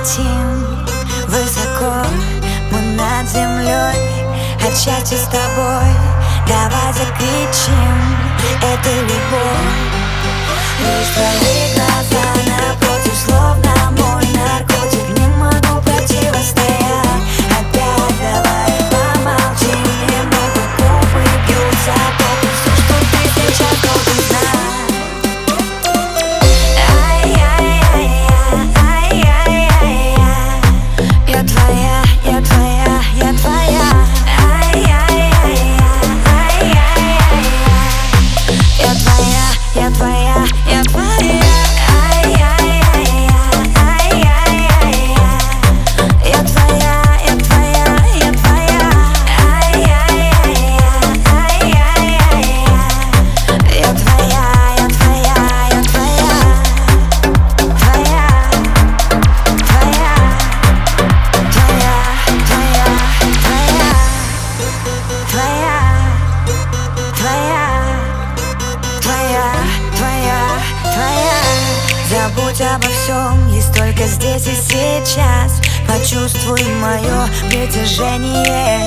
летим Высоко мы над землей От счастья с тобой. Давай закричим Это любовь. Лишь твои обо всем, есть только здесь и сейчас. Почувствуй мое притяжение.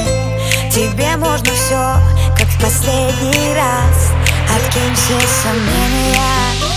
Тебе можно все, как в последний раз. Откинь все сомнения,